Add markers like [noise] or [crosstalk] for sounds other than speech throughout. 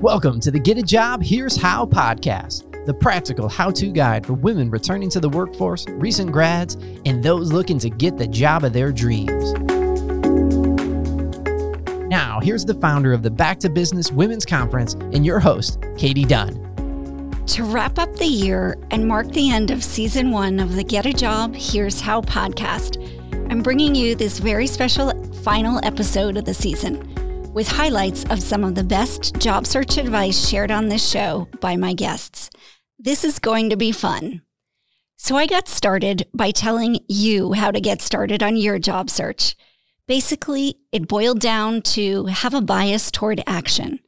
Welcome to the Get a Job Here's How podcast, the practical how to guide for women returning to the workforce, recent grads, and those looking to get the job of their dreams. Now, here's the founder of the Back to Business Women's Conference and your host, Katie Dunn. To wrap up the year and mark the end of season one of the Get a Job Here's How podcast, I'm bringing you this very special final episode of the season with highlights of some of the best job search advice shared on this show by my guests. This is going to be fun. So I got started by telling you how to get started on your job search. Basically, it boiled down to have a bias toward action.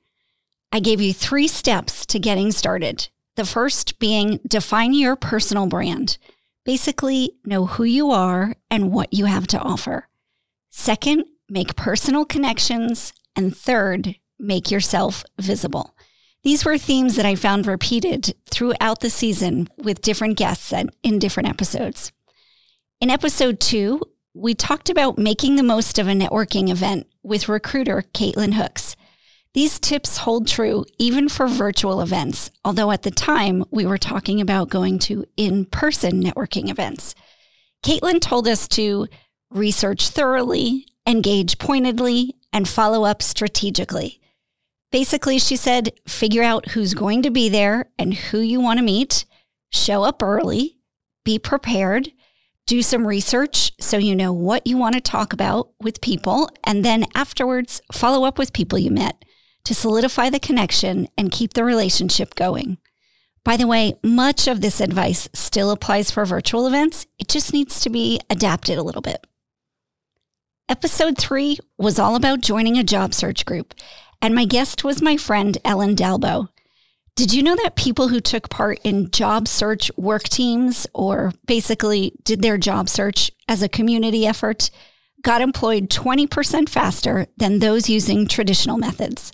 I gave you three steps to getting started the first being define your personal brand. Basically, know who you are and what you have to offer. Second, make personal connections. And third, make yourself visible. These were themes that I found repeated throughout the season with different guests in different episodes. In episode two, we talked about making the most of a networking event with recruiter Caitlin Hooks. These tips hold true even for virtual events, although at the time we were talking about going to in person networking events. Caitlin told us to research thoroughly, engage pointedly, and follow up strategically. Basically, she said, figure out who's going to be there and who you want to meet, show up early, be prepared, do some research so you know what you want to talk about with people, and then afterwards, follow up with people you met to solidify the connection and keep the relationship going. By the way, much of this advice still applies for virtual events. It just needs to be adapted a little bit. Episode three was all about joining a job search group, and my guest was my friend Ellen Dalbo. Did you know that people who took part in job search work teams, or basically did their job search as a community effort, got employed 20% faster than those using traditional methods.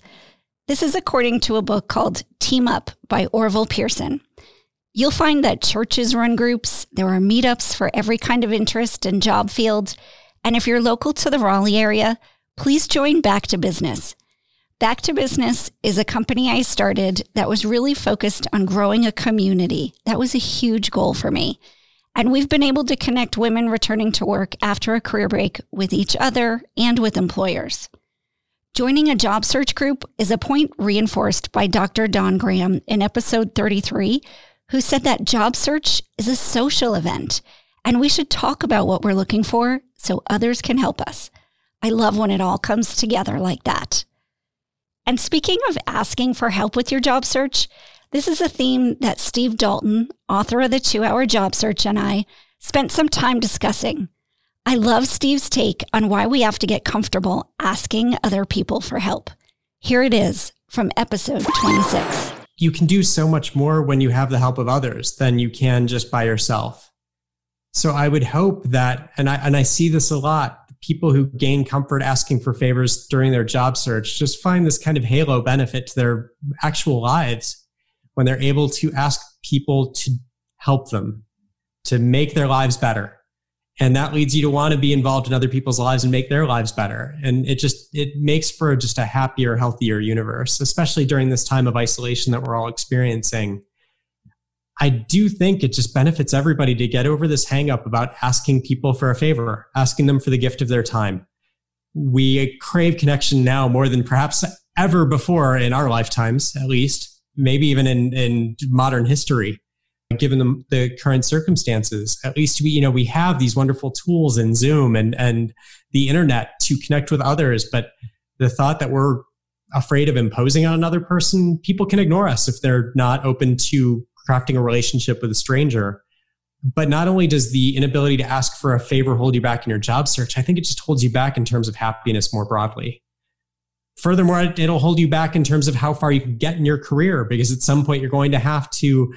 This is according to a book called Team Up by Orville Pierson. You'll find that churches run groups, there are meetups for every kind of interest and job field. And if you're local to the Raleigh area, please join Back to Business. Back to Business is a company I started that was really focused on growing a community. That was a huge goal for me. And we've been able to connect women returning to work after a career break with each other and with employers. Joining a job search group is a point reinforced by Dr. Don Graham in episode 33, who said that job search is a social event and we should talk about what we're looking for so others can help us. I love when it all comes together like that. And speaking of asking for help with your job search, this is a theme that Steve Dalton, author of the two hour job search, and I spent some time discussing. I love Steve's take on why we have to get comfortable asking other people for help. Here it is from episode 26. You can do so much more when you have the help of others than you can just by yourself. So I would hope that, and I, and I see this a lot, people who gain comfort asking for favors during their job search just find this kind of halo benefit to their actual lives when they're able to ask people to help them, to make their lives better. And that leads you to want to be involved in other people's lives and make their lives better. And it just, it makes for just a happier, healthier universe, especially during this time of isolation that we're all experiencing. I do think it just benefits everybody to get over this hangup about asking people for a favor, asking them for the gift of their time. We crave connection now more than perhaps ever before in our lifetimes, at least maybe even in, in modern history, given the, the current circumstances. At least we, you know, we have these wonderful tools in Zoom and, and the internet to connect with others. But the thought that we're afraid of imposing on another person, people can ignore us if they're not open to crafting a relationship with a stranger. But not only does the inability to ask for a favor hold you back in your job search, I think it just holds you back in terms of happiness more broadly. Furthermore, it'll hold you back in terms of how far you can get in your career because at some point you're going to have to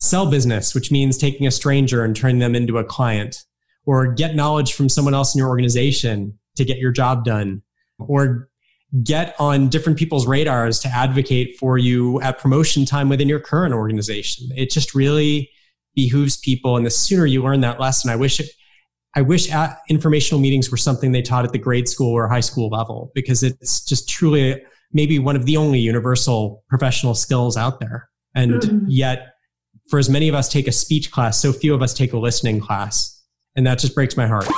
sell business, which means taking a stranger and turning them into a client, or get knowledge from someone else in your organization to get your job done, or get on different people's radars to advocate for you at promotion time within your current organization. It just really behooves people. And the sooner you learn that lesson, I wish it, I wish informational meetings were something they taught at the grade school or high school level because it's just truly maybe one of the only universal professional skills out there. And mm-hmm. yet, for as many of us take a speech class, so few of us take a listening class. And that just breaks my heart.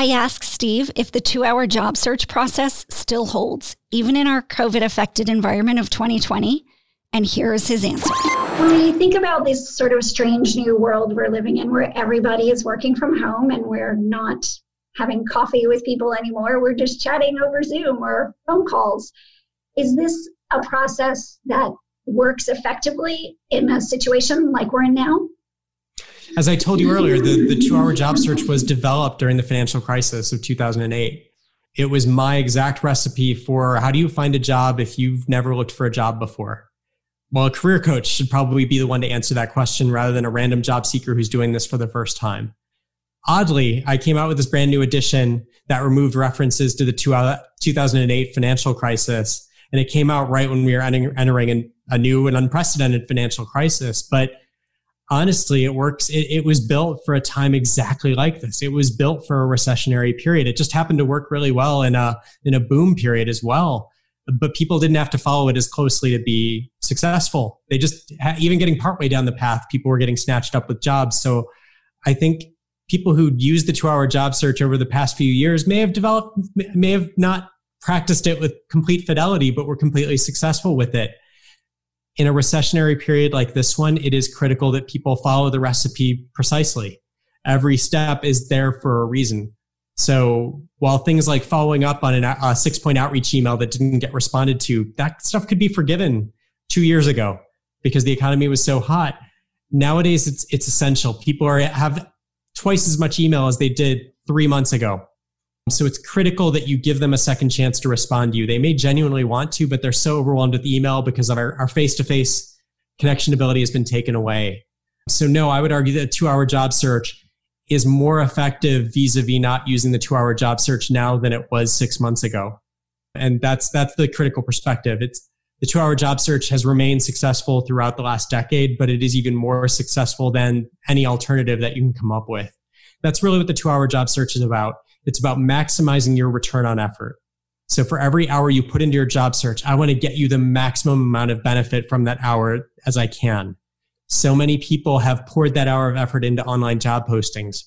I asked Steve if the two hour job search process still holds, even in our COVID affected environment of 2020. And here's his answer. When we think about this sort of strange new world we're living in where everybody is working from home and we're not having coffee with people anymore, we're just chatting over Zoom or phone calls. Is this a process that works effectively in a situation like we're in now? As I told you earlier, the, the two hour job search was developed during the financial crisis of 2008. It was my exact recipe for how do you find a job if you've never looked for a job before? Well, a career coach should probably be the one to answer that question rather than a random job seeker who's doing this for the first time. Oddly, I came out with this brand new edition that removed references to the 2008 uh, financial crisis. And it came out right when we were entering a new and unprecedented financial crisis. But honestly, it works. It, it, was built for a time exactly like this. It was built for a recessionary period. It just happened to work really well in a in a boom period as well. But people didn't have to follow it as closely to be successful. They just even getting partway down the path, people were getting snatched up with jobs. So I think people who used the two hour job search over the past few years may have developed, may have not practiced it with complete fidelity, but were completely successful with it in a recessionary period like this one, it is critical that people follow the recipe precisely. Every step is there for a reason. So while things like following up on a uh, six point outreach email that didn't get responded to, that stuff could be forgiven two years ago because the economy was so hot. Nowadays, it's, it's essential. People are, have twice as much email as they did three months ago. So it's critical that you give them a second chance to respond to you. They may genuinely want to, but they're so overwhelmed with email because of our face to face connection ability has been taken away. So, no, I would argue that a two hour job search is more effective vis a vis not using the two hour job search now than it was six months ago. And that's, that's the critical perspective. It's the two hour job search has remained successful throughout the last decade, but it is even more successful than any alternative that you can come up with. That's really what the two hour job search is about it's about maximizing your return on effort. So for every hour you put into your job search, I want to get you the maximum amount of benefit from that hour as I can. So many people have poured that hour of effort into online job postings.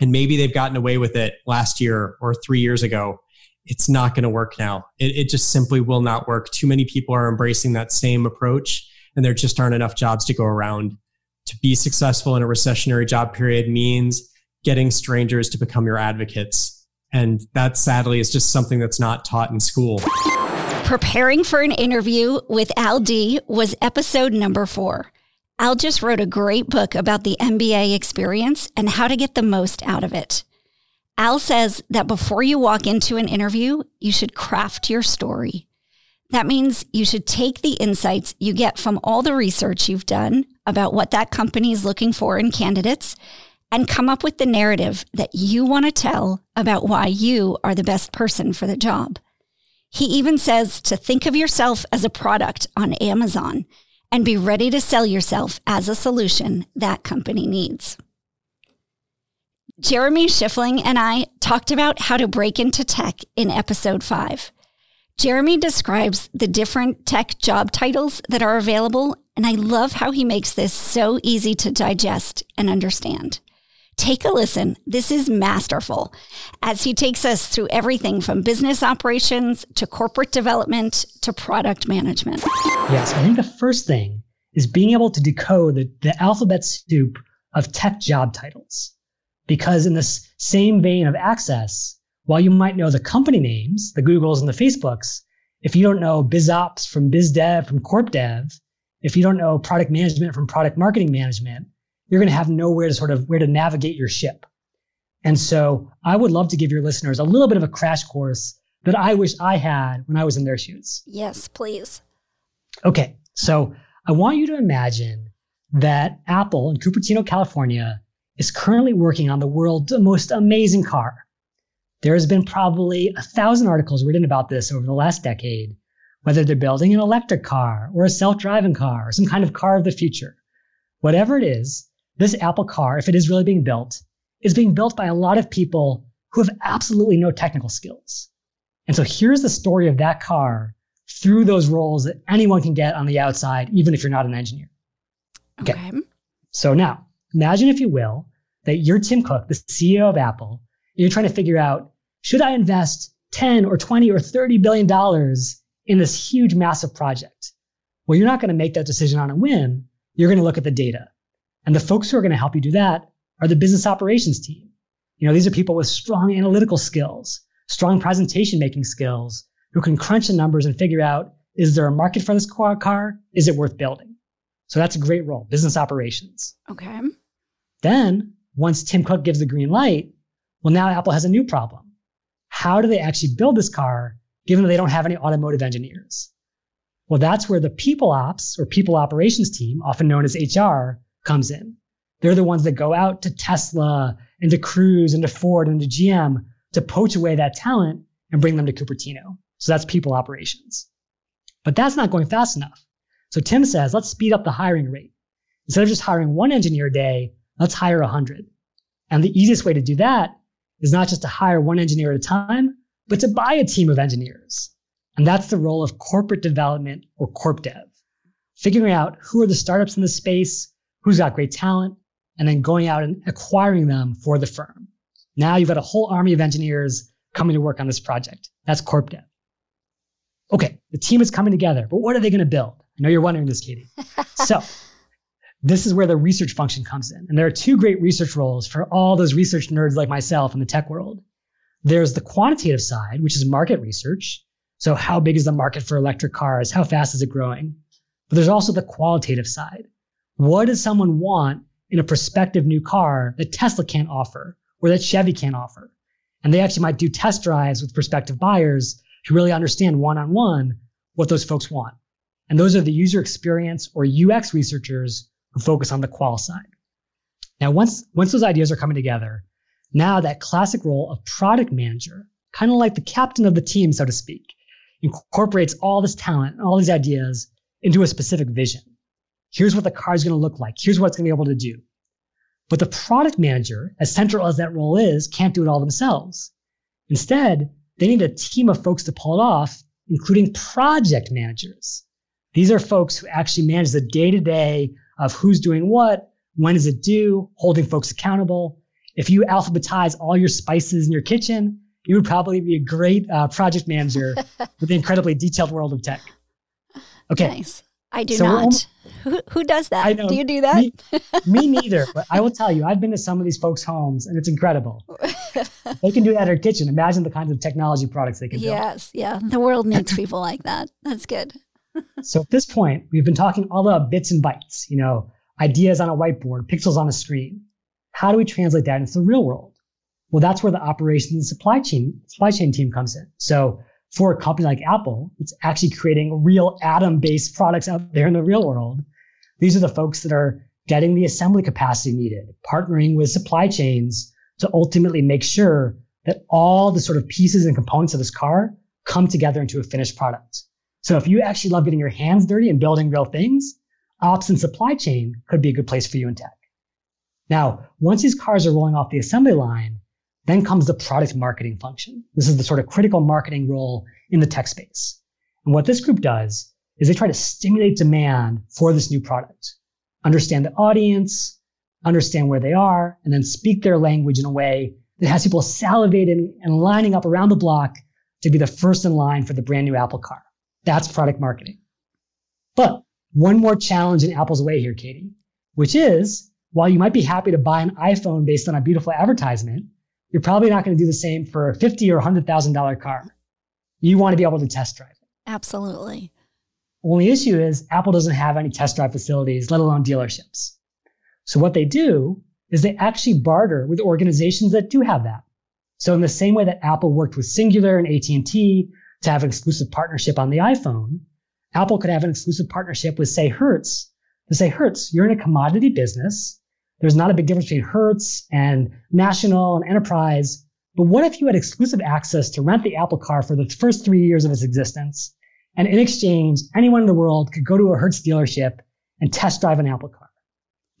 And maybe they've gotten away with it last year or three years ago. It's not going to work now. It, it just simply will not work. Too many people are embracing that same approach, and there just aren't enough jobs to go around. To be successful in a recessionary job period means getting strangers to become your advocates. And that sadly is just something that's not taught in school. Preparing for an interview with Al Dea was episode number four. Al just wrote a great book about the MBA experience and how to get the most out of it. Al says that before you walk into an interview, you should craft your story. That means you should take the insights you get from all the research you've done about what that company is looking for in candidates and come up with the narrative that you want to tell about why you are the best person for the job. He even says to think of yourself as a product on Amazon and be ready to sell yourself as a solution that company needs. Jeremy Schifeling and I talked about how to break into tech in episode five. Jeremy describes the different tech job titles that are available, and I love how he makes this so easy to digest and understand. Take a listen. This is masterful as he takes us through everything from business operations to corporate development to product management. Yes, I think the first thing is being able to decode the, the alphabet soup of tech job titles. Because in this same vein of access, while you might know the company names, the Googles and the Facebooks, if you don't know BizOps from BizDev from CorpDev, if you don't know product management from product marketing management, you're going to have nowhere to sort of where to navigate your ship. And so I would love to give your listeners a little bit of a crash course that I wish I had when I was in their shoes. Yes, please. Okay. So I want you to imagine that Apple in Cupertino, California is currently working on the world's most amazing car. There has been probably a thousand articles written about this over the last decade, whether they're building an electric car or a self-driving car or some kind of car of the future. Whatever it is, this Apple car, if it is really being built, is being built by a lot of people who have absolutely no technical skills. And so here's the story of that car through those roles that anyone can get on the outside, even if you're not an engineer. Okay. okay. So now imagine, if you will, that you're Tim Cook, the CEO of Apple, and you're trying to figure out should I invest 10 or 20 or 30 billion dollars in this huge, massive project? Well, you're not going to make that decision on a whim. You're going to look at the data. And the folks who are going to help you do that are the business operations team. You know, these are people with strong analytical skills, strong presentation making skills, who can crunch the numbers and figure out is there a market for this car? Is it worth building? So that's a great role, business operations. Okay. Then, once Tim Cook gives the green light, well, now Apple has a new problem. How do they actually build this car given that they don't have any automotive engineers? Well, that's where the people ops or people operations team, often known as HR, comes in. They're the ones that go out to Tesla and to Cruise and to Ford and to GM to poach away that talent and bring them to Cupertino. So that's people operations. But that's not going fast enough. So Tim says, let's speed up the hiring rate. Instead of just hiring one engineer a day, let's hire 100. And the easiest way to do that is not just to hire one engineer at a time, but to buy a team of engineers. And that's the role of corporate development or corp dev. Figuring out who are the startups in the space, who's got great talent, and then going out and acquiring them for the firm. Now you've got a whole army of engineers coming to work on this project. That's corp dev. Okay, the team is coming together, but what are they going to build? I know you're wondering this, Katie. [laughs] so this is where the research function comes in. And there are two great research roles for all those research nerds like myself in the tech world. There's the quantitative side, which is market research. So how big is the market for electric cars? How fast is it growing? But there's also the qualitative side. What does someone want in a prospective new car that Tesla can't offer or that Chevy can't offer? And they actually might do test drives with prospective buyers to really understand one on one what those folks want. And those are the user experience or UX researchers who focus on the qual side. Now, once, once those ideas are coming together, now that classic role of product manager, kind of like the captain of the team, so to speak, incorporates all this talent and all these ideas into a specific vision. Here's what the car is going to look like. Here's what it's going to be able to do. But the product manager, as central as that role is, can't do it all themselves. Instead, they need a team of folks to pull it off, including project managers. These are folks who actually manage the day to day of who's doing what, when is it due, holding folks accountable. If you alphabetize all your spices in your kitchen, you would probably be a great uh, project manager [laughs] with the incredibly detailed world of tech. Okay. Nice. I do so not. Who, who does that? I know, do you do that? Me, me, [laughs] neither. But I will tell you, I've been to some of these folks' homes, and it's incredible. they can do that in their kitchen. Imagine the kinds of technology products they can build. Yes, yeah. The world needs people like that. That's good. [laughs] so at this point, we've been talking all about bits and bytes. You know, ideas on a whiteboard, pixels on a screen. How do we translate that into the real world? Well, that's where the operations and supply chain supply chain team comes in. So for a company like Apple, it's actually creating real atom based products out there in the real world. These are the folks that are getting the assembly capacity needed, partnering with supply chains to ultimately make sure that all the sort of pieces and components of this car come together into a finished product. So if you actually love getting your hands dirty and building real things, ops and supply chain could be a good place for you in tech. Now, once these cars are rolling off the assembly line, then comes the product marketing function. This is the sort of critical marketing role in the tech space. And what this group does is they try to stimulate demand for this new product, understand the audience, understand where they are, and then speak their language in a way that has people salivating and lining up around the block to be the first in line for the brand new Apple car. That's product marketing. But one more challenge in Apple's way here, Katie, which is while you might be happy to buy an iPhone based on a beautiful advertisement, you're probably not going to do the same for a fifty or hundred thousand dollar car. You want to be able to test drive it. Absolutely. Only issue is Apple doesn't have any test drive facilities, let alone dealerships. So what they do is they actually barter with organizations that do have that. So in the same way that Apple worked with Cingular and AT&T to have an exclusive partnership on the iPhone, Apple could have an exclusive partnership with say Hertz to say Hertz, you're in a commodity business. There's not a big difference between Hertz and National and Enterprise. But what if you had exclusive access to rent the Apple car for the first three years of its existence? And in exchange, anyone in the world could go to a Hertz dealership and test drive an Apple car.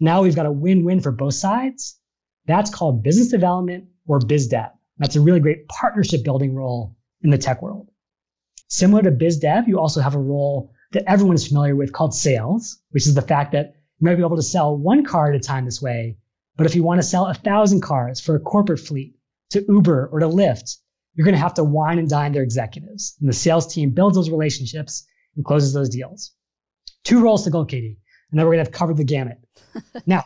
Now we've got a win-win for both sides. That's called business development or biz dev. That's a really great partnership building role in the tech world. Similar to biz dev, you also have a role that everyone is familiar with called sales, which is the fact that you might be able to sell one car at a time this way. But if you want to sell a thousand cars for a corporate fleet to Uber or to Lyft, you're going to have to wine and dine their executives. And the sales team builds those relationships and closes those deals. Two roles to go, Katie. And then we're going to have covered the gamut. [laughs] now,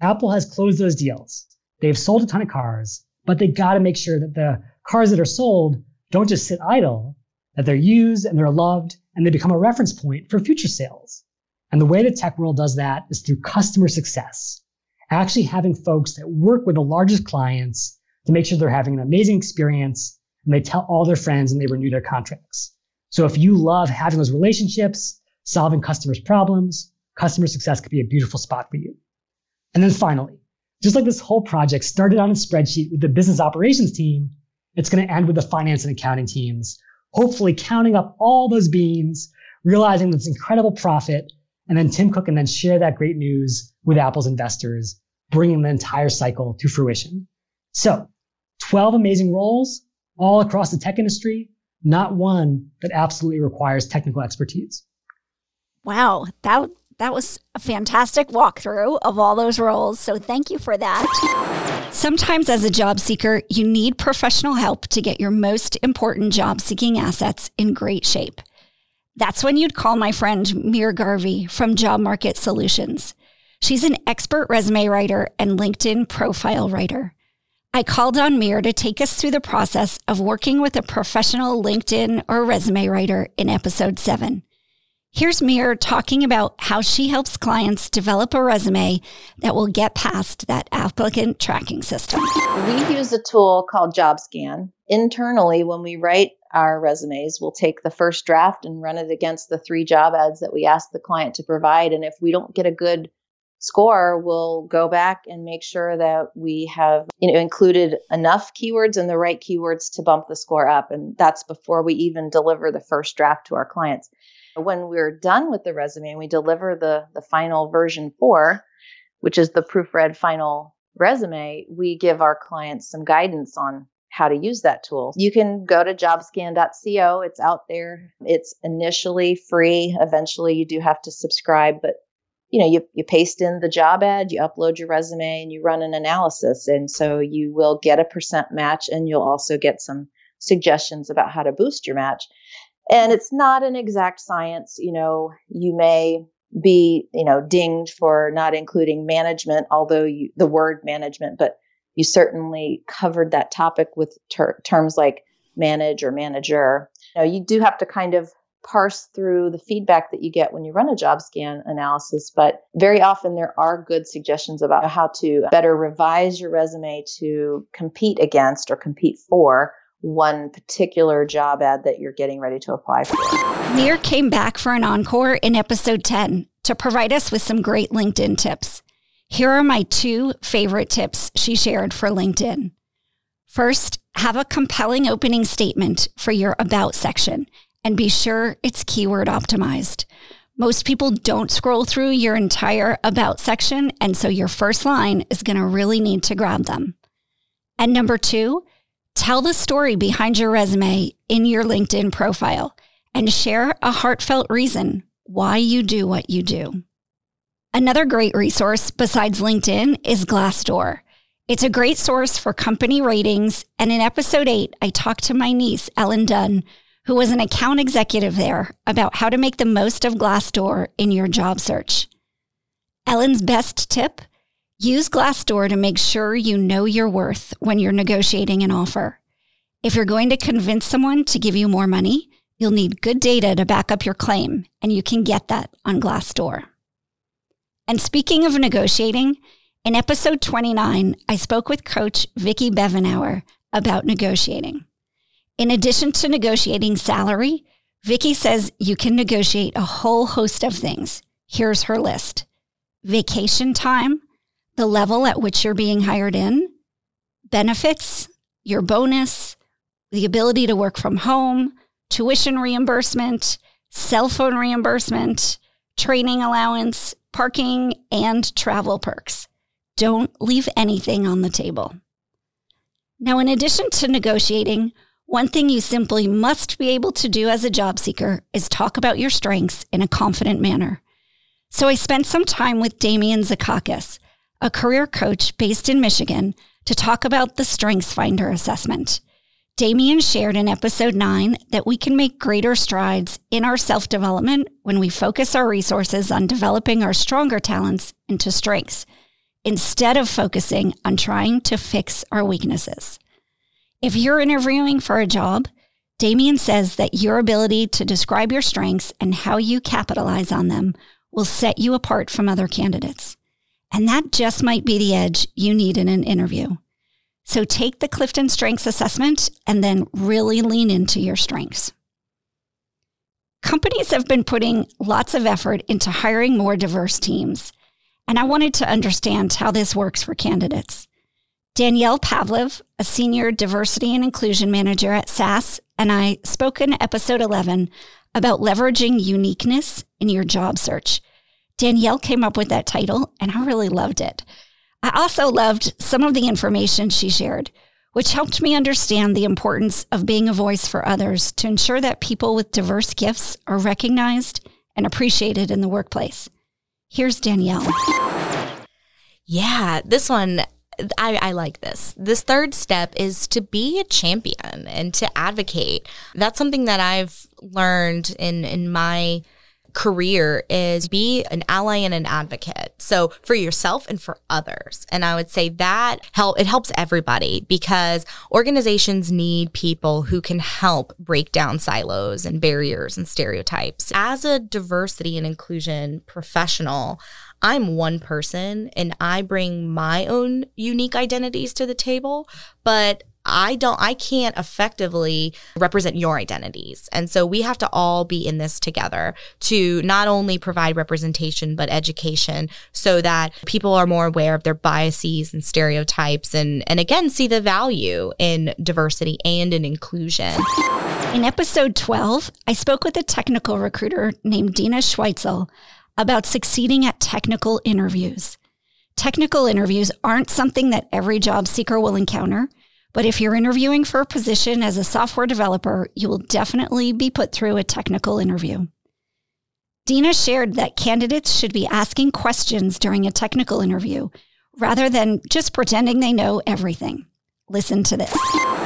Apple has closed those deals. They've sold a ton of cars, but they got to make sure that the cars that are sold don't just sit idle, that they're used and they're loved and they become a reference point for future sales. And the way the tech world does that is through customer success, actually having folks that work with the largest clients to make sure they're having an amazing experience and they tell all their friends and they renew their contracts. So if you love having those relationships, solving customers' problems, customer success could be a beautiful spot for you. And then finally, just like this whole project started on a spreadsheet with the business operations team, it's going to end with the finance and accounting teams, hopefully counting up all those beans, realizing this incredible profit, and then Tim Cook and then share that great news with Apple's investors, bringing the entire cycle to fruition. So 12 amazing roles all across the tech industry, not one that absolutely requires technical expertise. Wow, that that was a fantastic walkthrough of all those roles. So thank you for that. Sometimes, as a job seeker, you need professional help to get your most important job seeking assets in great shape. That's when you'd call my friend Mir Garvey from Job Market Solutions. She's an expert resume writer and LinkedIn profile writer. I called on Mir to take us through the process of working with a professional LinkedIn or resume writer in episode seven. Here's Mir talking about how she helps clients develop a resume that will get past that applicant tracking system. We use a tool called JobScan. Internally, when we write our resumes, we'll take the first draft and run it against the three job ads that we ask the client to provide. And if we don't get a good score, we'll go back and make sure that we have you know included enough keywords and the right keywords to bump the score up. And that's before we even deliver the first draft to our clients. When we're done with the resume and we deliver the the final version four, which is the proofread final resume, we give our clients some guidance on how to use that tool. You can go to jobscan.co. It's out there. It's initially free. Eventually you do have to subscribe, but you know, you, you paste in the job ad, you upload your resume, and you run an analysis. And so you will get a percent match, and you'll also get some suggestions about how to boost your match. And it's not an exact science. You know, you may be, you know, dinged for not including management, although you, the word management, but you certainly covered that topic with ter- terms like manage or manager. You know, you do have to kind of parse through the feedback that you get when you run a job scan analysis, but very often there are good suggestions about how to better revise your resume to compete against or compete for one particular job ad that you're getting ready to apply for. Mir came back for an encore in episode 10 to provide us with some great LinkedIn tips. Here are my two favorite tips she shared for LinkedIn. First, have a compelling opening statement for your About section and be sure it's keyword optimized. Most people don't scroll through your entire About section, and so your first line is going to really need to grab them. And number two, tell the story behind your resume in your LinkedIn profile and share a heartfelt reason why you do what you do. Another great resource besides LinkedIn is Glassdoor. It's a great source for company ratings. And in episode eight, I talked to my niece, Ellen Dunn, who was an account executive there, about how to make the most of Glassdoor in your job search. Ellen's best tip use Glassdoor to make sure you know your worth when you're negotiating an offer. If you're going to convince someone to give you more money, you'll need good data to back up your claim, and you can get that on Glassdoor. And speaking of negotiating, in episode 29, I spoke with coach Vicki Bevenauer about negotiating. In addition to negotiating salary, Vicki says you can negotiate a whole host of things. Here's her list vacation time, the level at which you're being hired in, benefits, your bonus, the ability to work from home, tuition reimbursement, cell phone reimbursement, training allowance, parking, and travel perks. Don't leave anything on the table. Now, in addition to negotiating, One thing you simply must be able to do as a job seeker is talk about your strengths in a confident manner. So I spent some time with Damian Zikakis, a career coach based in Michigan, to talk about the Strengths Finder assessment. Damian shared in episode nine that we can make greater strides in our self development when we focus our resources on developing our stronger talents into strengths instead of focusing on trying to fix our weaknesses. If you're interviewing for a job, Damian says that your ability to describe your strengths and how you capitalize on them will set you apart from other candidates. And that just might be the edge you need in an interview. So take the Clifton Strengths Assessment and then really lean into your strengths. Companies have been putting lots of effort into hiring more diverse teams, and I wanted to understand how this works for candidates. Danielle Pavlov, a senior diversity and inclusion manager at SAS, and I spoke in episode 11 about leveraging uniqueness in your job search. Danielle came up with that title, and I really loved it. I also loved some of the information she shared, which helped me understand the importance of being a voice for others to ensure that people with diverse gifts are recognized and appreciated in the workplace. Here's Danielle. Yeah, this one I, I, like this. This third step is to be a champion and to advocate. That's something that I've learned in in my career is be an ally and an advocate. So for yourself and for others. And I would say that help it helps everybody because organizations need people who can help break down silos and barriers and stereotypes. As a diversity and inclusion professional, I'm one person and I bring my own unique identities to the table, but I don't, I can't effectively represent your identities. And so we have to all be in this together to not only provide representation, but education so that people are more aware of their biases and stereotypes and, and again, see the value in diversity and in inclusion. In episode 12, I spoke with a technical recruiter named Dina Schweitzel about succeeding at technical interviews. Technical interviews aren't something that every job seeker will encounter. But if you're interviewing for a position as a software developer, you will definitely be put through a technical interview. Dina shared that candidates should be asking questions during a technical interview rather than just pretending they know everything. Listen to this.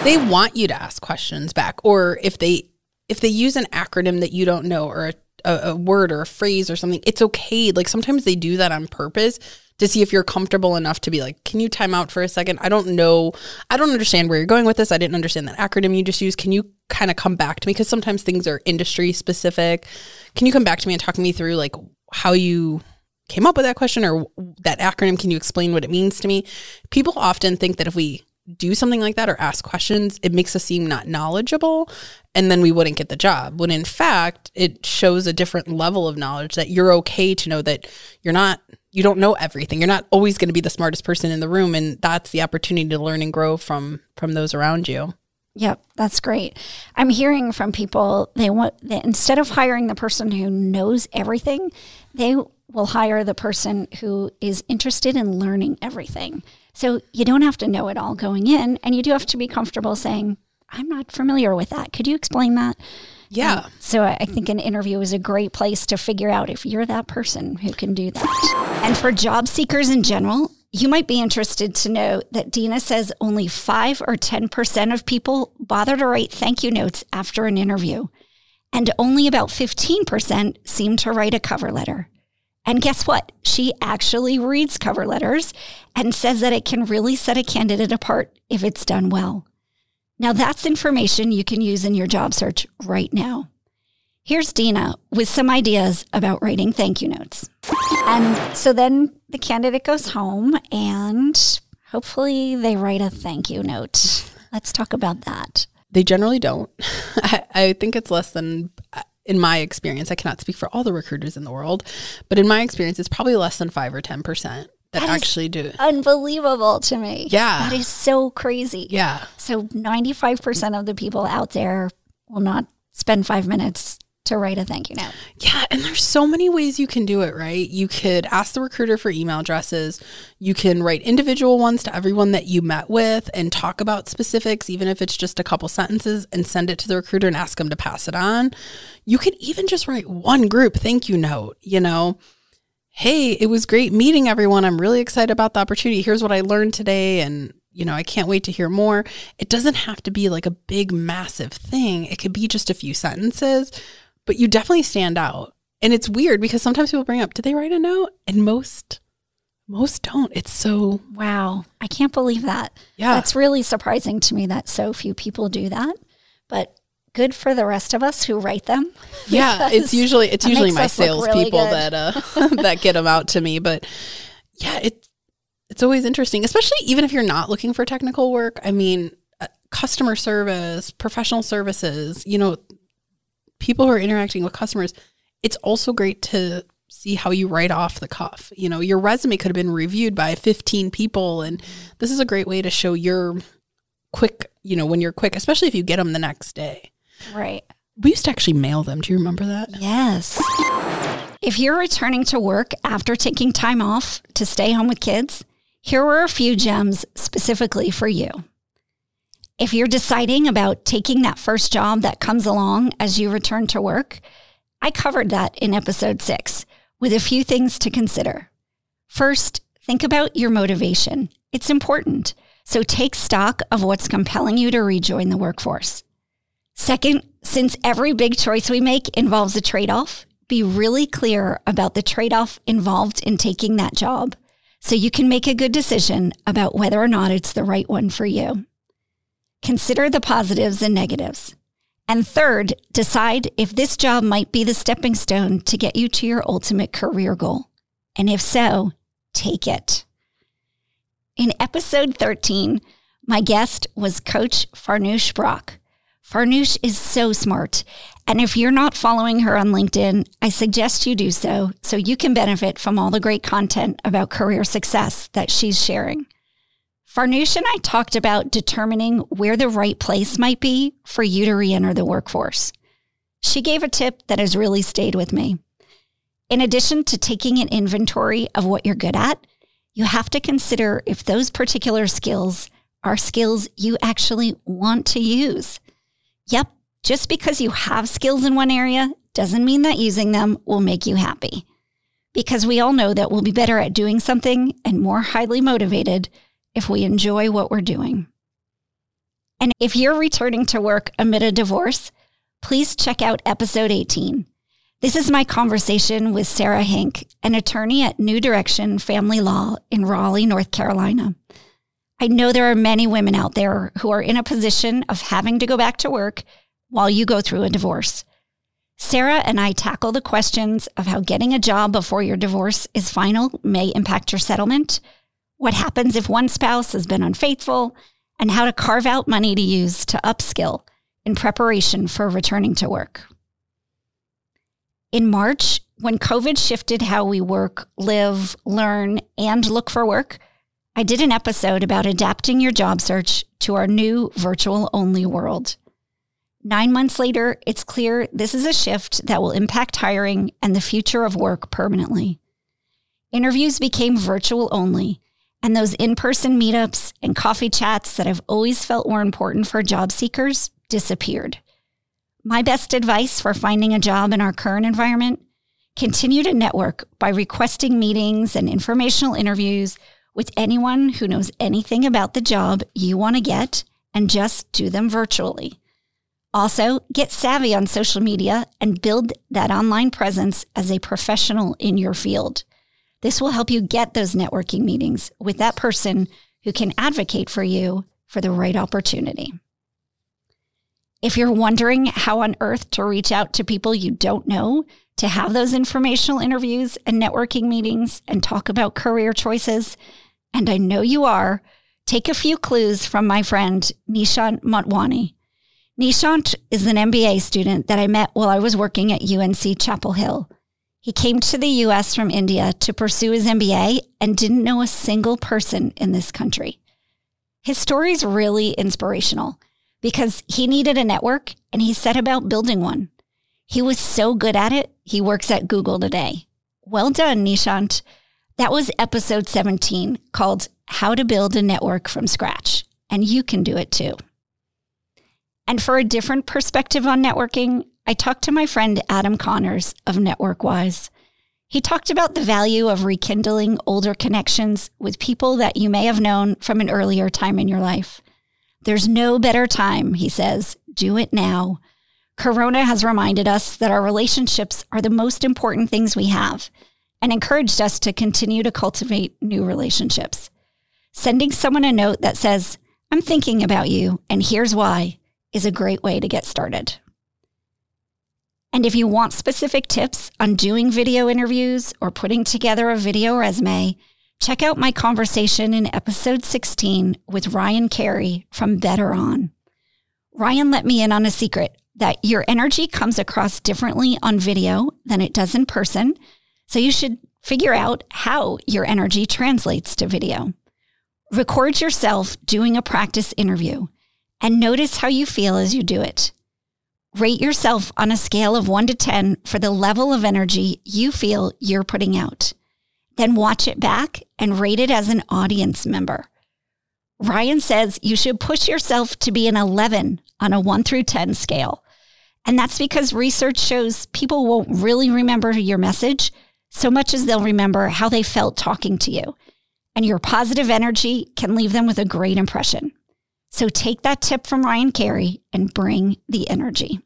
They want you to ask questions back or if they if they use an acronym that you don't know or a, a, word or a phrase or something, it's okay. Like sometimes they do that on purpose to see if you're comfortable enough to be like, can you time out for a second? I don't know. I don't understand where you're going with this. I didn't understand that acronym you just used. Can you kind of come back to me? Because sometimes things are industry specific. Can you come back to me and talk me through like how you came up with that question or that acronym? Can you explain what it means to me? People often think that if we do something like that or ask questions, it makes us seem not knowledgeable and then we wouldn't get the job. When in fact, it shows a different level of knowledge that you're okay to know that you're not you don't know everything. You're not always going to be the smartest person in the room and that's the opportunity to learn and grow from from those around you. Yep, that's great. I'm hearing from people they want instead of hiring the person who knows everything, they will hire the person who is interested in learning everything. So you don't have to know it all going in and you do have to be comfortable saying, I'm not familiar with that. Could you explain that? Yeah. Um, so I think an interview is a great place to figure out if you're that person who can do that. And for job seekers in general, you might be interested to know that Dina says only 5 or 10% of people bother to write thank you notes after an interview, and only about 15% seem to write a cover letter. And guess what? She actually reads cover letters and says that it can really set a candidate apart if it's done well. Now, that's information you can use in your job search right now. Here's Dina with some ideas about writing thank you notes. And so then the candidate goes home and hopefully they write a thank you note. Let's talk about that. They generally don't. [laughs] I, I think it's less than, uh, in my experience, I cannot speak for all the recruiters in the world, but in my experience, it's probably less than 5 or 10% that, that actually do it. Unbelievable to me. Yeah. That is so crazy. Yeah. So 95% of the people out there will not spend five minutes to write a thank you note. Yeah, and there's so many ways you can do it, right? You could ask the recruiter for email addresses. You can write individual ones to everyone that you met with and talk about specifics, even if it's just a couple sentences, and send it to the recruiter and ask them to pass it on. You could even just write one group thank you note, you know. Hey, it was great meeting everyone. I'm really excited about the opportunity. Here's what I learned today and you know, I can't wait to hear more. It doesn't have to be like a big, massive thing. It could be just a few sentences, but you definitely stand out. And it's weird because sometimes people bring up, did they write a note? And most most don't. It's so wow. I can't believe that. Yeah. That's really surprising to me that so few people do that. But good for the rest of us who write them. [laughs] Yeah, it's usually it's usually my us look sales really people that uh [laughs] [laughs] that get them out to me. But yeah, it it's always interesting, especially even if you're not looking for technical work. I mean, uh, customer service, professional services, you know, people who are interacting with customers. It's also great to see how you write off the cuff. You know, your resume could have been reviewed by 15 people, and this is a great way to show your quick. You know, when you're quick, especially if you get them the next day. Right. We used to actually mail them. Do you remember that? Yes. If you're returning to work after taking time off to stay home with kids, here are a few gems specifically for you. If you're deciding about taking that first job that comes along as you return to work, I covered that in episode six with a few things to consider. First, think about your motivation. It's important. So take stock of what's compelling you to rejoin the workforce. Second, since every big choice we make involves a trade off, be really clear about the trade off involved in taking that job so you can make a good decision about whether or not it's the right one for you. Consider the positives and negatives. And third, decide if this job might be the stepping stone to get you to your ultimate career goal. And if so, take it. In episode 13, my guest was Coach Farnoosh Brock. Farnoosh is so smart. And if you're not following her on LinkedIn, I suggest you do so so you can benefit from all the great content about career success that she's sharing. Farnoosh and I talked about determining where the right place might be for you to re enter the workforce. She gave a tip that has really stayed with me. In addition to taking an inventory of what you're good at, you have to consider if those particular skills are skills you actually want to use. Yep, just because you have skills in one area doesn't mean that using them will make you happy. Because we all know that we'll be better at doing something and more highly motivated if we enjoy what we're doing. And if you're returning to work amid a divorce, please check out episode 18. This is my conversation with Sarah Hink, an attorney at New Direction Family Law in Raleigh, North Carolina. I know there are many women out there who are in a position of having to go back to work while you go through a divorce. Sarah and I tackle the questions of how getting a job before your divorce is final may impact your settlement, what happens if one spouse has been unfaithful, and how to carve out money to use to upskill in preparation for returning to work. In March, when COVID shifted how we work, live, learn, and look for work, I did an episode about adapting your job search to our new virtual only world. Nine months later, it's clear this is a shift that will impact hiring and the future of work permanently. Interviews became virtual only, and those in person meetups and coffee chats that I've always felt were important for job seekers disappeared. My best advice for finding a job in our current environment continue to network by requesting meetings and informational interviews with anyone who knows anything about the job you want to get and just do them virtually. Also, get savvy on social media and build that online presence as a professional in your field. This will help you get those networking meetings with that person who can advocate for you for the right opportunity. If you're wondering how on earth to reach out to people you don't know to have those informational interviews and networking meetings and talk about career choices, and I know you are, take a few clues from my friend Nishant Motwani. Nishant is an MBA student that I met while I was working at UNC Chapel Hill. He came to the US from India to pursue his MBA and didn't know a single person in this country. His story is really inspirational because he needed a network and he set about building one. He was so good at it, he works at Google today. Well done, Nishant. That was episode 17 called How to Build a Network from Scratch, and you can do it too. And for a different perspective on networking, I talked to my friend Adam Connors of NetworkWise. He talked about the value of rekindling older connections with people that you may have known from an earlier time in your life. There's no better time, he says. Do it now. Corona has reminded us that our relationships are the most important things we have and encouraged us to continue to cultivate new relationships. Sending someone a note that says, I'm thinking about you and here's why is a great way to get started. And if you want specific tips on doing video interviews or putting together a video resume, check out my conversation in episode 16 with Ryan Carey from Better On. Ryan let me in on a secret that your energy comes across differently on video than it does in person. So you should figure out how your energy translates to video. Record yourself doing a practice interview and notice how you feel as you do it. Rate yourself on a scale of 1 to 10 for the level of energy you feel you're putting out. Then watch it back and rate it as an audience member. Ryan says you should push yourself to be an 11 on a 1 through 10 scale. And that's because research shows people won't really remember your message so much as they'll remember how they felt talking to you. And your positive energy can leave them with a great impression. So take that tip from Ryan Carey and bring the energy.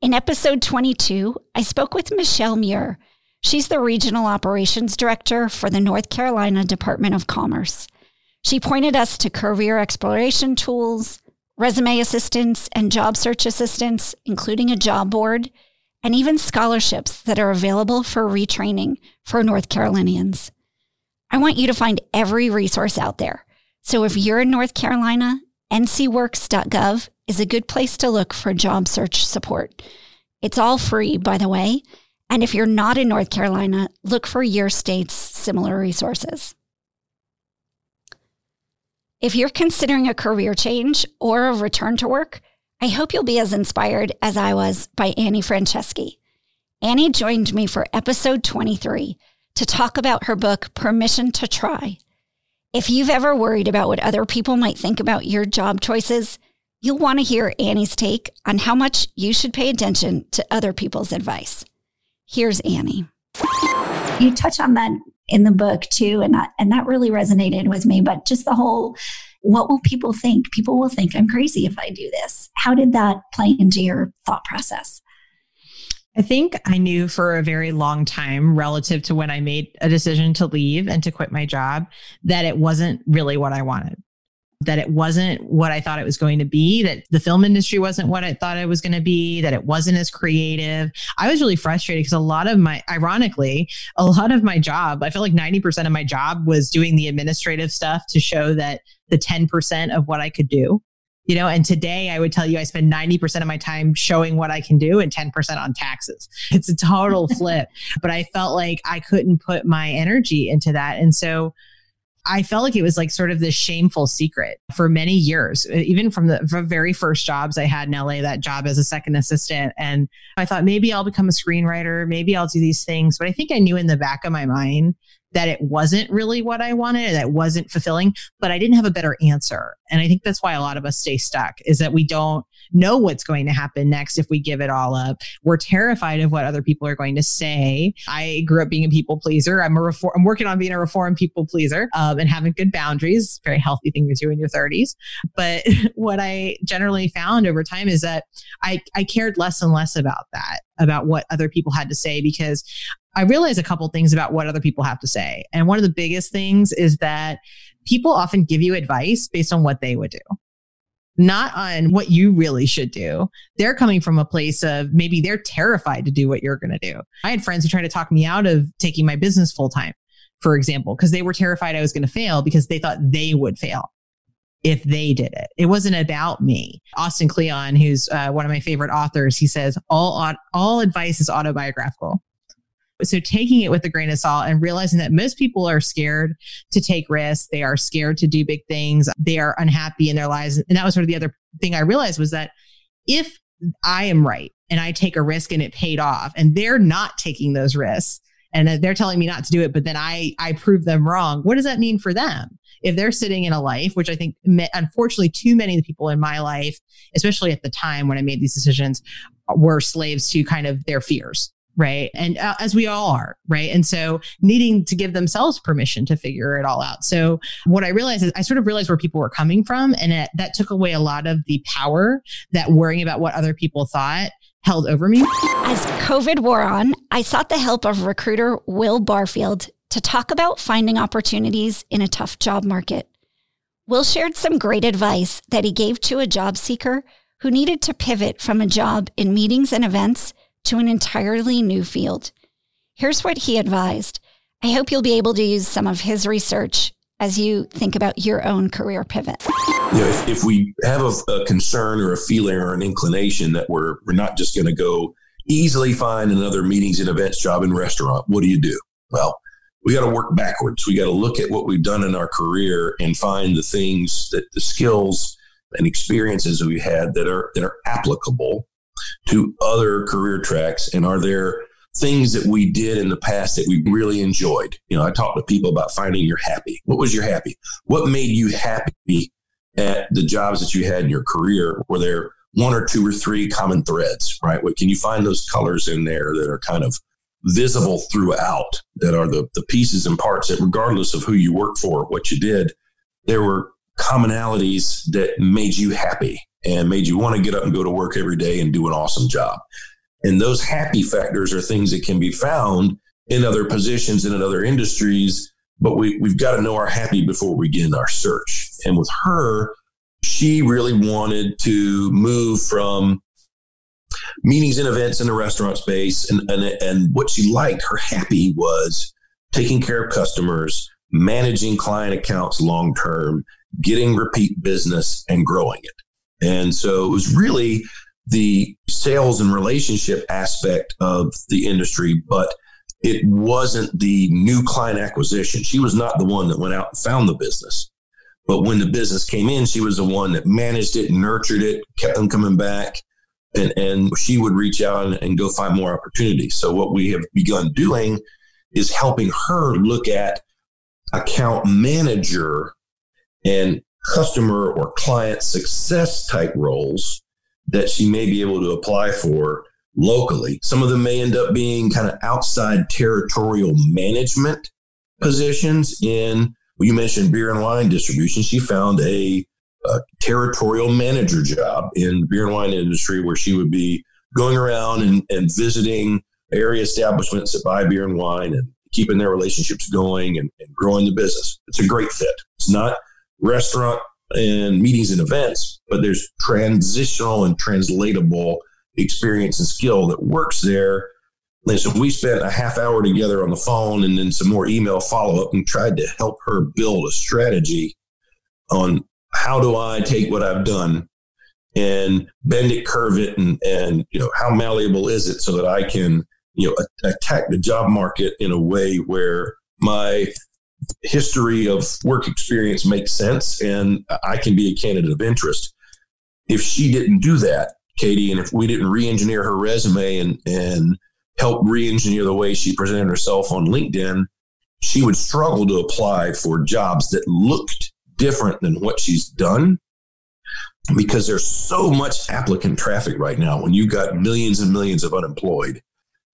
In episode 22, I spoke with Michelle Muir. She's the Regional Operations Director for the North Carolina Department of Commerce. She pointed us to career exploration tools, resume assistance, and job search assistance, including a job board, and even scholarships that are available for retraining for North Carolinians. I want you to find every resource out there so if you're in North Carolina, ncworks.gov is a good place to look for job search support. It's all free, by the way. And if you're not in North Carolina, look for your state's similar resources. If you're considering a career change or a return to work, I hope you'll be as inspired as I was by Annie Franceschi. Annie joined me for episode 23 to talk about her book, Permission to Try if you've ever worried about what other people might think about your job choices, you'll want to hear Annie's take on how much you should pay attention to other people's advice. Here's Annie. You touch on that in the book too, and that, and that really resonated with me. But just the whole, what will people think? People will think I'm crazy if I do this. How did that play into your thought process? I think I knew for a very long time, relative to when I made a decision to leave and to quit my job, that it wasn't really what I wanted. That it wasn't what I thought it was going to be, that the film industry wasn't what I thought it was going to be, that it wasn't as creative. I was really frustrated because a lot of my, ironically, a lot of my job, I feel like 90% of my job was doing the administrative stuff to show that the 10% of what I could do you know? And today i would tell you i spend 90% of my time showing what i can do and 10% on taxes. [laughs] It's a total [laughs] flip but i felt like i couldn't put my energy into that. And so I felt like it was like sort of this shameful secret for many years, even from the very first jobs I had in LA, that job as a second assistant. And I thought maybe I'll become a screenwriter, maybe I'll do these things. But I think I knew in the back of my mind that it wasn't really what I wanted, that wasn't fulfilling, but I didn't have a better answer. And I think that's why a lot of us stay stuck is that we don't know what's going to happen next if we give it all up. We're terrified of what other people are going to say. I grew up being a people pleaser. I'm a reform, I'm working on being a reform people pleaser um, and having good boundaries, very healthy thing to do in your 30s. But [laughs] what I generally found over time is that I, I cared less and less about that, about what other people had to say because I realize a couple things about what other people have to say. And one of the biggest things is that people often give you advice based on what they would do, not on what you really should do. They're coming from a place of maybe they're terrified to do what you're going to do. I had friends who tried to talk me out of taking my business full time, for example, because they were terrified I was going to fail because they thought they would fail if they did it. It wasn't about me. Austin Kleon, who's uh, one of my favorite authors, he says all all advice is autobiographical. So taking it with a grain of salt and realizing that most people are scared to take risks. They are scared to do big things. They are unhappy in their lives. And that was sort of the other thing I realized was that if I am right and I take a risk and it paid off. And they're not taking those risks and they're telling me not to do it, but then I I prove them wrong. What does that mean for them? If they're sitting in a life, which I think unfortunately too many of the people in my life, especially at the time when I made these decisions, were slaves to kind of their fears right? And uh, as we all are right? And so needing to give themselves permission to figure it all out. So what i realized is i sort of realized where people were coming from and it, that took away a lot of the power that worrying about what other people thought held over me. As covid wore on i sought the help of recruiter will barfield to talk about finding opportunities in a tough job market. Will shared some great advice that he gave to a job seeker who needed to pivot from a job in meetings and events to an entirely new field. Here's what he advised. I hope you'll be able to use some of his research as you think about your own career pivot. You know, if, if we have a, a, concern or a feeling or an inclination that we're we're not just going to go easily find another meetings and events job in restaurant, what do you do? Well, we got to work backwards. We got to look at what we've done in our career and find the things that the skills and experiences that we had that are that are applicable to other career tracks? And are there things that we did in the past that we really enjoyed? You know, I talk to people about finding your happy. What was your happy? What made you happy at the jobs that you had in your career? Were there one or two or three common threads, right? What can you find those colors in there that are kind of visible throughout that are the, the pieces and parts that regardless of who you work for, what you did, there were commonalities that made you happy and made you want to get up and go to work every day and do an awesome job. And those happy factors are things that can be found in other positions and in other industries, but we, we've got to know our happy before we begin our search. And with her, she really wanted to move from meetings and events in the restaurant space. And, and, and what she liked, her happy was taking care of customers, managing client accounts long term, getting repeat business and growing it. And so it was really the sales and relationship aspect of the industry, but it wasn't the new client acquisition. She was not the one that went out and found the business. But when the business came in, she was the one that managed it, nurtured it, kept them coming back. And, and she would reach out and, and go find more opportunities. So, what we have begun doing is helping her look at account manager and customer or client success type roles that she may be able to apply for locally. Some of them may end up being kind of outside territorial management positions in, well, you mentioned beer and wine distribution. She found a, a territorial manager job in the beer and wine industry where she would be going around and, and visiting area establishments that buy beer and wine and keeping their relationships going and, and growing the business. It's a great fit. It's not restaurant and meetings and events, but there's transitional and translatable experience and skill that works there. And so we spent a half hour together on the phone and then some more email follow up and tried to help her build a strategy on how do I take what I've done and bend it, curve it, and and you know how malleable is it so that I can you know attack the job market in a way where my history of work experience makes sense and I can be a candidate of interest. If she didn't do that, Katie, and if we didn't re-engineer her resume and and help re-engineer the way she presented herself on LinkedIn, she would struggle to apply for jobs that looked different than what she's done because there's so much applicant traffic right now when you've got millions and millions of unemployed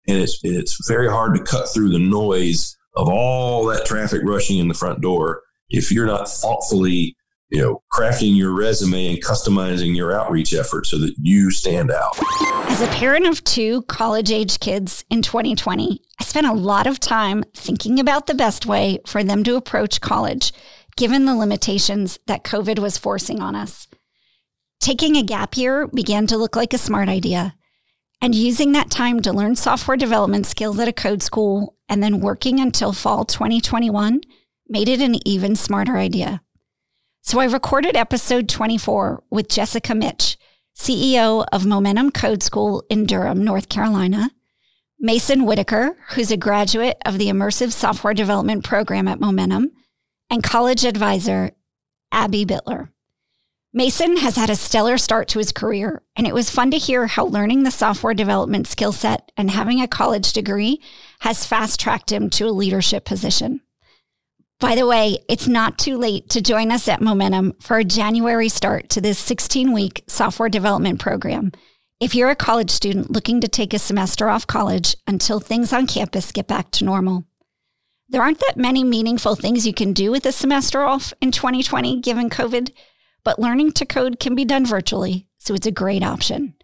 and it's it's very hard to cut through the noise of all that traffic rushing in the front door if you're not thoughtfully you know crafting your resume and customizing your outreach efforts so that you stand out. As a parent of two college age kids in 2020 i spent a lot of time thinking about the best way for them to approach college given the limitations that covid was forcing on us. Taking a gap year began to look like a smart idea and using that time to learn software development skills at a code school and then working until fall 2021 made it an even smarter idea. So I recorded episode 24 with Jessica Mitch, CEO of Momentum Code School in Durham, North Carolina, Mason Whitaker, who's a graduate of the Immersive Software Development Program at Momentum, and college advisor Abby Bitler. Mason has had a stellar start to his career, and it was fun to hear how learning the software development skill set and having a college degree has fast tracked him to a leadership position. By the way, it's not too late to join us at Momentum for a January start to this 16 week software development program. If you're a college student looking to take a semester off college until things on campus get back to normal, there aren't that many meaningful things you can do with a semester off in 2020 given COVID, but learning to code can be done virtually, so it's a great option.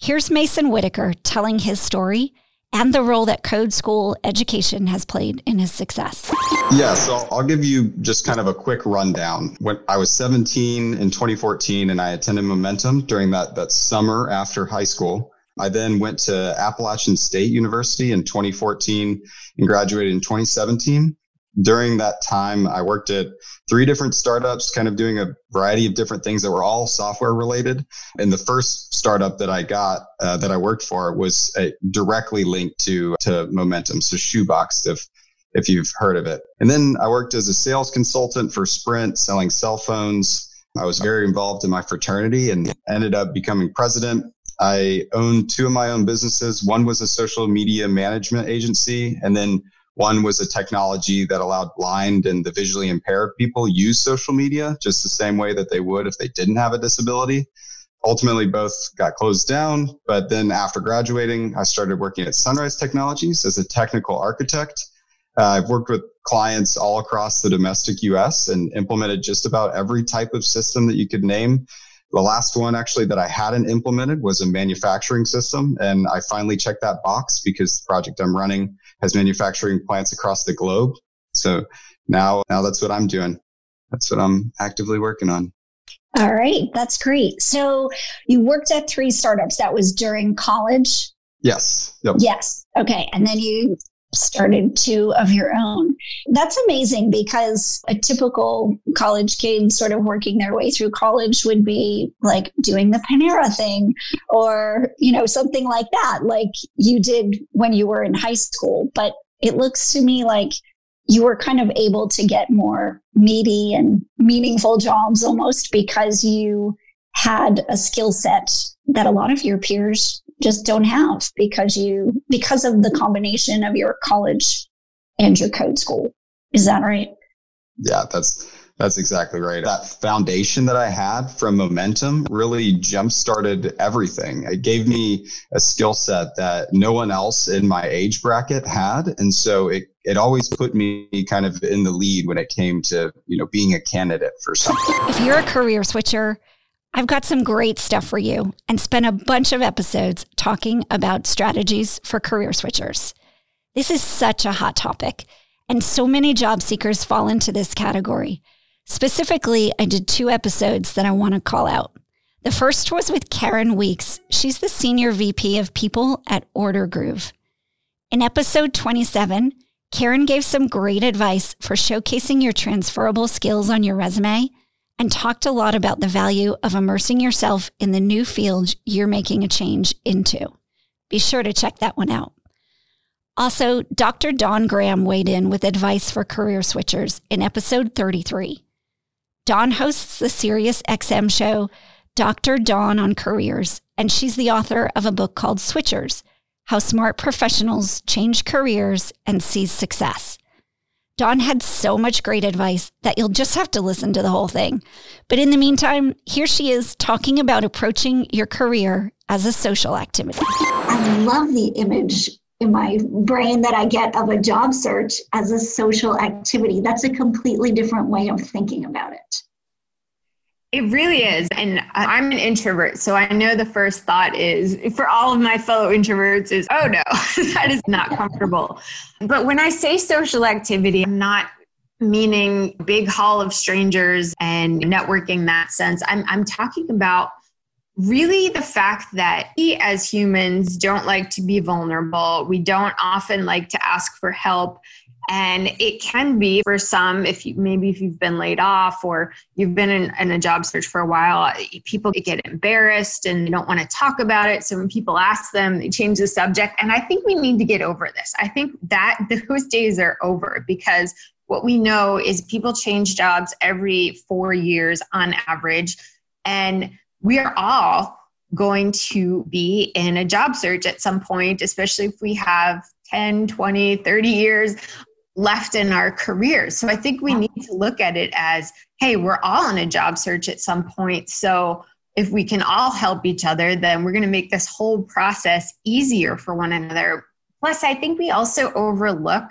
Here's Mason Whitaker telling his story and the role that code school education has played in his success. Yeah, so I'll give you just kind of a quick rundown. When I was 17 in 2014 and I attended Momentum during that, that summer after high school. I then went to Appalachian State University in 2014 and graduated in 2017 during that time, I worked at three different startups, kind of doing a variety of different things that were all software related. And the first startup that I got, uh, that I worked for, was uh, directly linked to to Momentum, so Shoebox, if if you've heard of it. And then I worked as a sales consultant for Sprint, selling cell phones. I was very involved in my fraternity and ended up becoming president. I owned two of my own businesses. One was a social media management agency, and then one was a technology that allowed blind and the visually impaired people use social media just the same way that they would if they didn't have a disability. Ultimately, both got closed down. But then after graduating, I started working at Sunrise Technologies as a technical architect. Uh, I've worked with clients all across the domestic US and implemented just about every type of system that you could name. The last one actually that I hadn't implemented was a manufacturing system. And I finally checked that box because the project I'm running has manufacturing plants across the globe. So now, now that's what I'm doing. That's what I'm actively working on. All right. That's great. So you worked at three startups. That was during college? Yes. Yep. Yes. Okay. And then you started two of your own. That's amazing because a typical college kid sort of working their way through college would be like doing the Panera thing or, you know, something like that, like you did when you were in high school. But it looks to me like you were kind of able to get more meaty and meaningful jobs almost because you had a skill set that a lot of your peers just don't have because you because of the combination of your college and your code school. Is that right? Yeah, that's that's exactly right. That foundation that I had from momentum really jump started everything. It gave me a skill set that no one else in my age bracket had. And so it, it always put me kind of in the lead when it came to, you know, being a candidate for something. If you're a career switcher, I've got some great stuff for you and spent a bunch of episodes talking about strategies for career switchers. This is such a hot topic, and so many job seekers fall into this category. Specifically, I did two episodes that I want to call out. The first was with Karen Weeks. She's the Senior VP of People at Ordergroove. In episode 27, Karen gave some great advice for showcasing your transferable skills on your resume and talked a lot about the value of immersing yourself in the new field you're making a change into. Be sure to check that one out. Also, Dr. Dawn Graham weighed in with advice for career switchers in episode 33. Dawn hosts the Sirius XM show Dr. Dawn on Careers, and she's the author of a book called Switchers How Smart Professionals Change Careers and Seize Success. Dawn had so much great advice that you'll just have to listen to the whole thing. But in the meantime, here she is talking about approaching your career as a social activity. I love the image in my brain that I get of a job search as a social activity. That's a completely different way of thinking about it. It really is. And I'm an introvert. So I know the first thought is for all of my fellow introverts is, oh no, [laughs] that is not comfortable. But when I say social activity, I'm not meaning big hall of strangers and networking that sense. I'm, I'm talking about really the fact that we as humans don't like to be vulnerable. We don't often like to ask for help. And it can be for some, if you maybe if you've been laid off or you've been in, in a job search for a while, people get embarrassed and they don't want to talk about it. So when people ask them, they change the subject. And I think we need to get over this. I think that [laughs] those days are over because what we know is people change jobs every four years on average And we are all going to be in a job search at some point, especially if we have 10, 20, 30 years left in our careers. So I think we need to look at it as hey, we're all in a job search at some point. So if we can all help each other, then we're going to make this whole process easier for one another. Plus, I think we also overlook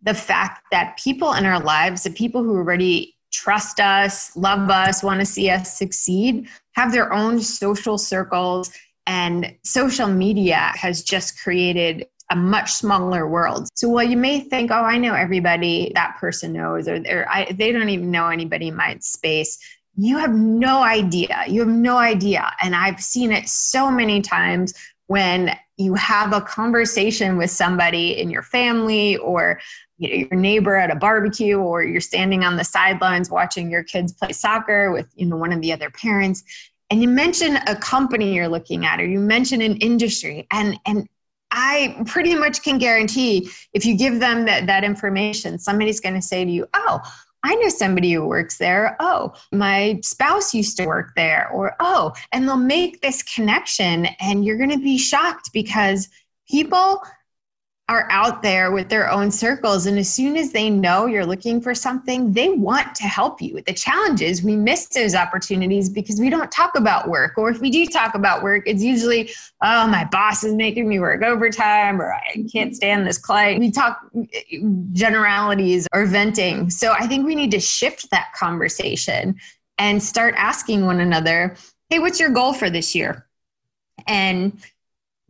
the fact that people in our lives, the people who already trust us, love us, want to see us succeed, have their own social circles. And social media has just created a much smaller world. So while you may think, oh, I know everybody that person knows, or, I, they don't even know anybody in my space, you have no idea. You have no idea. And I've seen it so many times when you have a conversation with somebody in your family or you know, your neighbor at a barbecue or you're standing on the sidelines watching your kids play soccer with you know one of the other parents and you mention a company you're looking at or you mention an industry and and I pretty much can guarantee if you give them that, that information, somebody's going to say to you, Oh, I know somebody who works there. Oh, my spouse used to work there. Or, oh, and they'll make this connection, and you're going to be shocked because people are out there with their own circles. And as soon as they know you're looking for something, they want to help you. The challenge is we miss those opportunities because we don't talk about work. Or if we do talk about work, it's usually, oh, my boss is making me work overtime or I can't stand this client. We talk generalities or venting. So I think we need to shift that conversation and start asking one another, hey, what's your goal for this year? And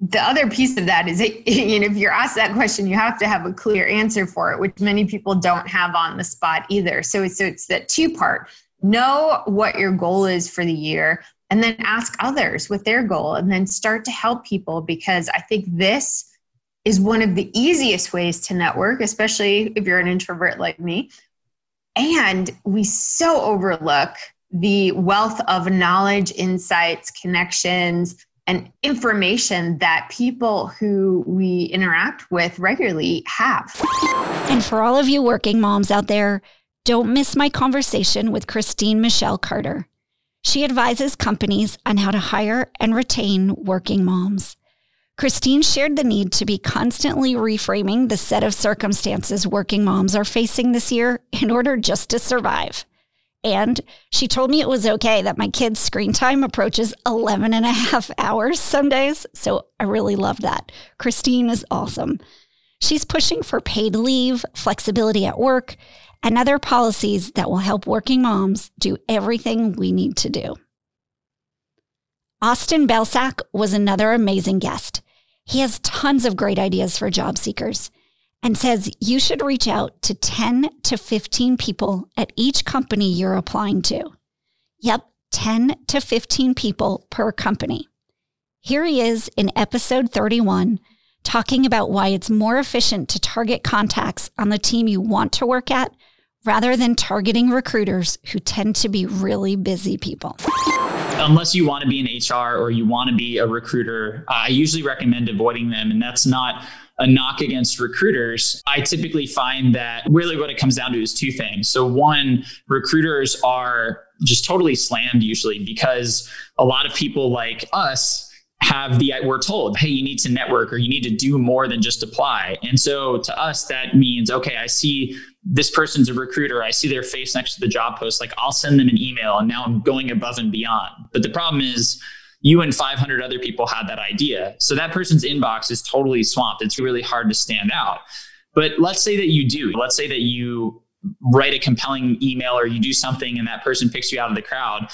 the other piece of that is it, [laughs] you know if you're asked that question you have to have a clear answer for it which many people don't have on the spot either. So it's so it's that two part know what your goal is for the year and then ask others what their goal and then start to help people because i think this is one of the easiest ways to network especially if you're an introvert like me. And we so overlook the wealth of knowledge insights connections and information that people who we interact with regularly have. And for all of you working moms out there, don't miss my conversation with Christine Michelle Carter. She advises companies on how to hire and retain working moms. Christine shared the need to be constantly reframing the set of circumstances working moms are facing this year in order just to survive. And she told me it was okay that my kid's screen time approaches 11 and a half [laughs] hours some days. So I really love that. Christine is awesome. She's pushing for paid leave, flexibility at work, and other policies that will help working moms do everything we need to do. Austin Belsak was another amazing guest. He has tons of great ideas for job seekers and says you should reach out to 10 to 15 people at each company you're applying to. Yep, 10 to 15 people per company. Here he is in episode 31 talking about why it's more efficient to target contacts on the team you want to work at rather than targeting recruiters who tend to be really busy people. Unless you want to be an HR or you want to be a recruiter, I usually recommend avoiding them. And that's not a knock against recruiters, I typically find that really what it comes down to is two things. So, one, recruiters are just totally slammed usually because a lot of people like us have the we're told hey you need to network or you need to do more than just apply. And so to us that means okay i see this person's a recruiter. I see their face next to the job post. Like i'll send them an email and now i'm going above and beyond. But the problem is you and 500 other people had that idea. So that person's inbox is totally swamped. It's really hard to stand out. But let's say that you do. Let's say that you write a compelling email or you do something and that person picks you out of the crowd.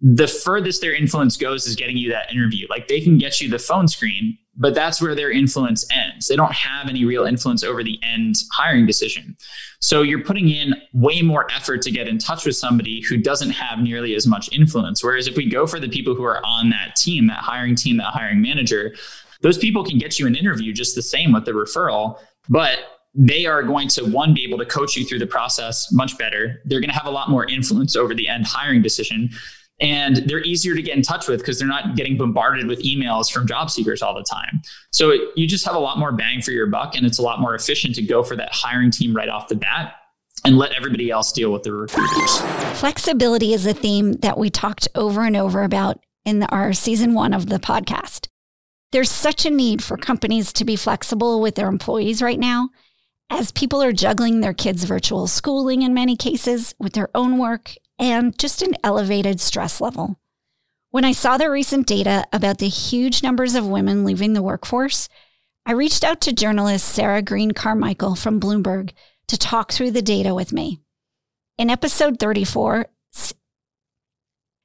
The furthest their influence goes is getting you that interview. Like they can get you the phone screen, but that's where their influence ends. They don't have any real influence over the end hiring decision. So you're putting in way more effort to get in touch with somebody who doesn't have nearly as much influence. Whereas if we go for the people who are on that team, that hiring team, that hiring manager, those people can get you an interview just the same with the referral, but they are going to one be able to coach you through the process much better. They're going to have a lot more influence over the end hiring decision and they're easier to get in touch with because they're not getting bombarded with emails from job seekers all the time. So it, you just have a lot more bang for your buck and it's a lot more efficient to go for that hiring team right off the bat. and let everybody else deal with the recruiters. Flexibility is a theme that we talked over and over about in our season one of the podcast. There's such a need for companies to be flexible with their employees right now, as people are juggling their kids' virtual schooling in many cases with their own work and just an elevated stress level. When I saw the recent data about the huge numbers of women leaving the workforce, I reached out to journalist Sarah Green Carmichael from Bloomberg to talk through the data with me. In episode 34,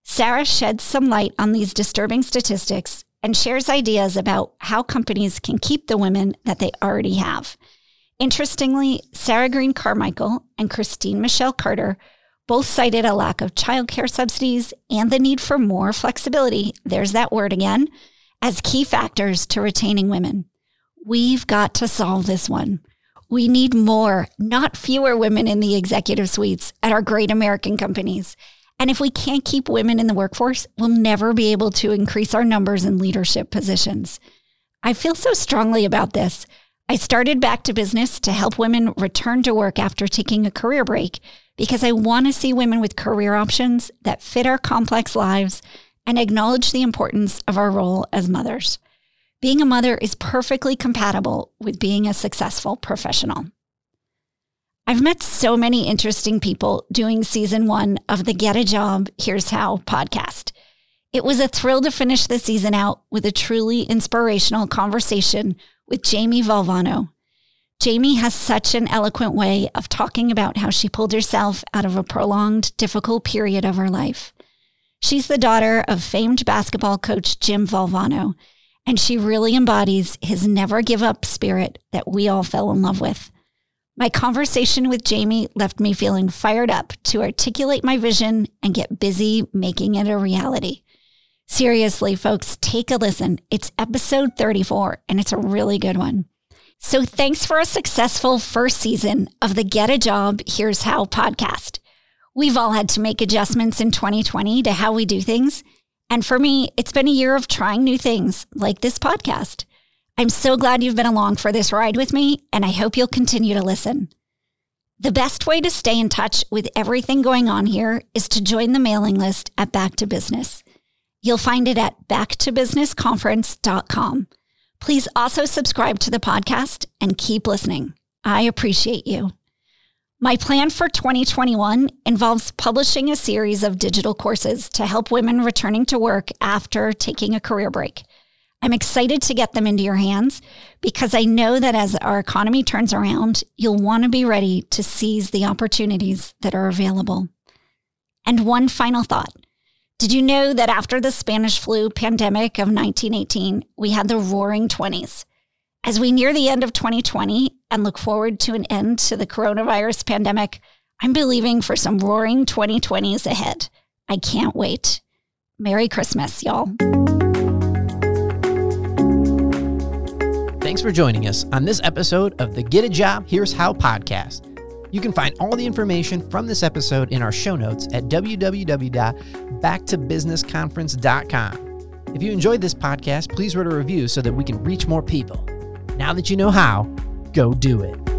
Sarah sheds some light on these disturbing statistics and shares ideas about how companies can keep the women that they already have. Interestingly, Sarah Green Carmichael and Christine Michelle Carter both cited a lack of childcare subsidies and the need for more flexibility, there's that word again, as key factors to retaining women. We've got to solve this one. We need more, not fewer women in the executive suites at our great American companies. And if we can't keep women in the workforce, we'll never be able to increase our numbers in leadership positions. I feel so strongly about this. I started back to business to help women return to work after taking a career break because I want to see women with career options that fit our complex lives and acknowledge the importance of our role as mothers. Being a mother is perfectly compatible with being a successful professional. I've met so many interesting people doing season one of the Get a Job, Here's How podcast. It was a thrill to finish the season out with a truly inspirational conversation with Jamie Valvano. Jamie has such an eloquent way of talking about how she pulled herself out of a prolonged, difficult period of her life. She's the daughter of famed basketball coach Jim Valvano, and she really embodies his never give up spirit that we all fell in love with. My conversation with Jamie left me feeling fired up to articulate my vision and get busy making it a reality. Seriously, folks, take a listen. It's episode 34, and it's a really good one. So, thanks for a successful first season of the Get a Job, Here's How podcast. We've all had to make adjustments in 2020 to how we do things. And for me, it's been a year of trying new things like this podcast. I'm so glad you've been along for this ride with me, and I hope you'll continue to listen. The best way to stay in touch with everything going on here is to join the mailing list at Back to Business. You'll find it at backtobusinessconference.com. Please also subscribe to the podcast and keep listening. I appreciate you. My plan for 2021 involves publishing a series of digital courses to help women returning to work after taking a career break. I'm excited to get them into your hands because I know that as our economy turns around, you'll want to be ready to seize the opportunities that are available. And one final thought. Did you know that after the Spanish flu pandemic of 1918, we had the roaring 20s? As we near the end of 2020 and look forward to an end to the coronavirus pandemic, I'm believing for some roaring 2020s ahead. I can't wait. Merry Christmas, y'all. Thanks for joining us on this episode of the Get a Job, Here's How podcast. You can find all the information from this episode in our show notes at www.backtobusinessconference.com. If you enjoyed this podcast, please write a review so that we can reach more people. Now that you know how, go do it.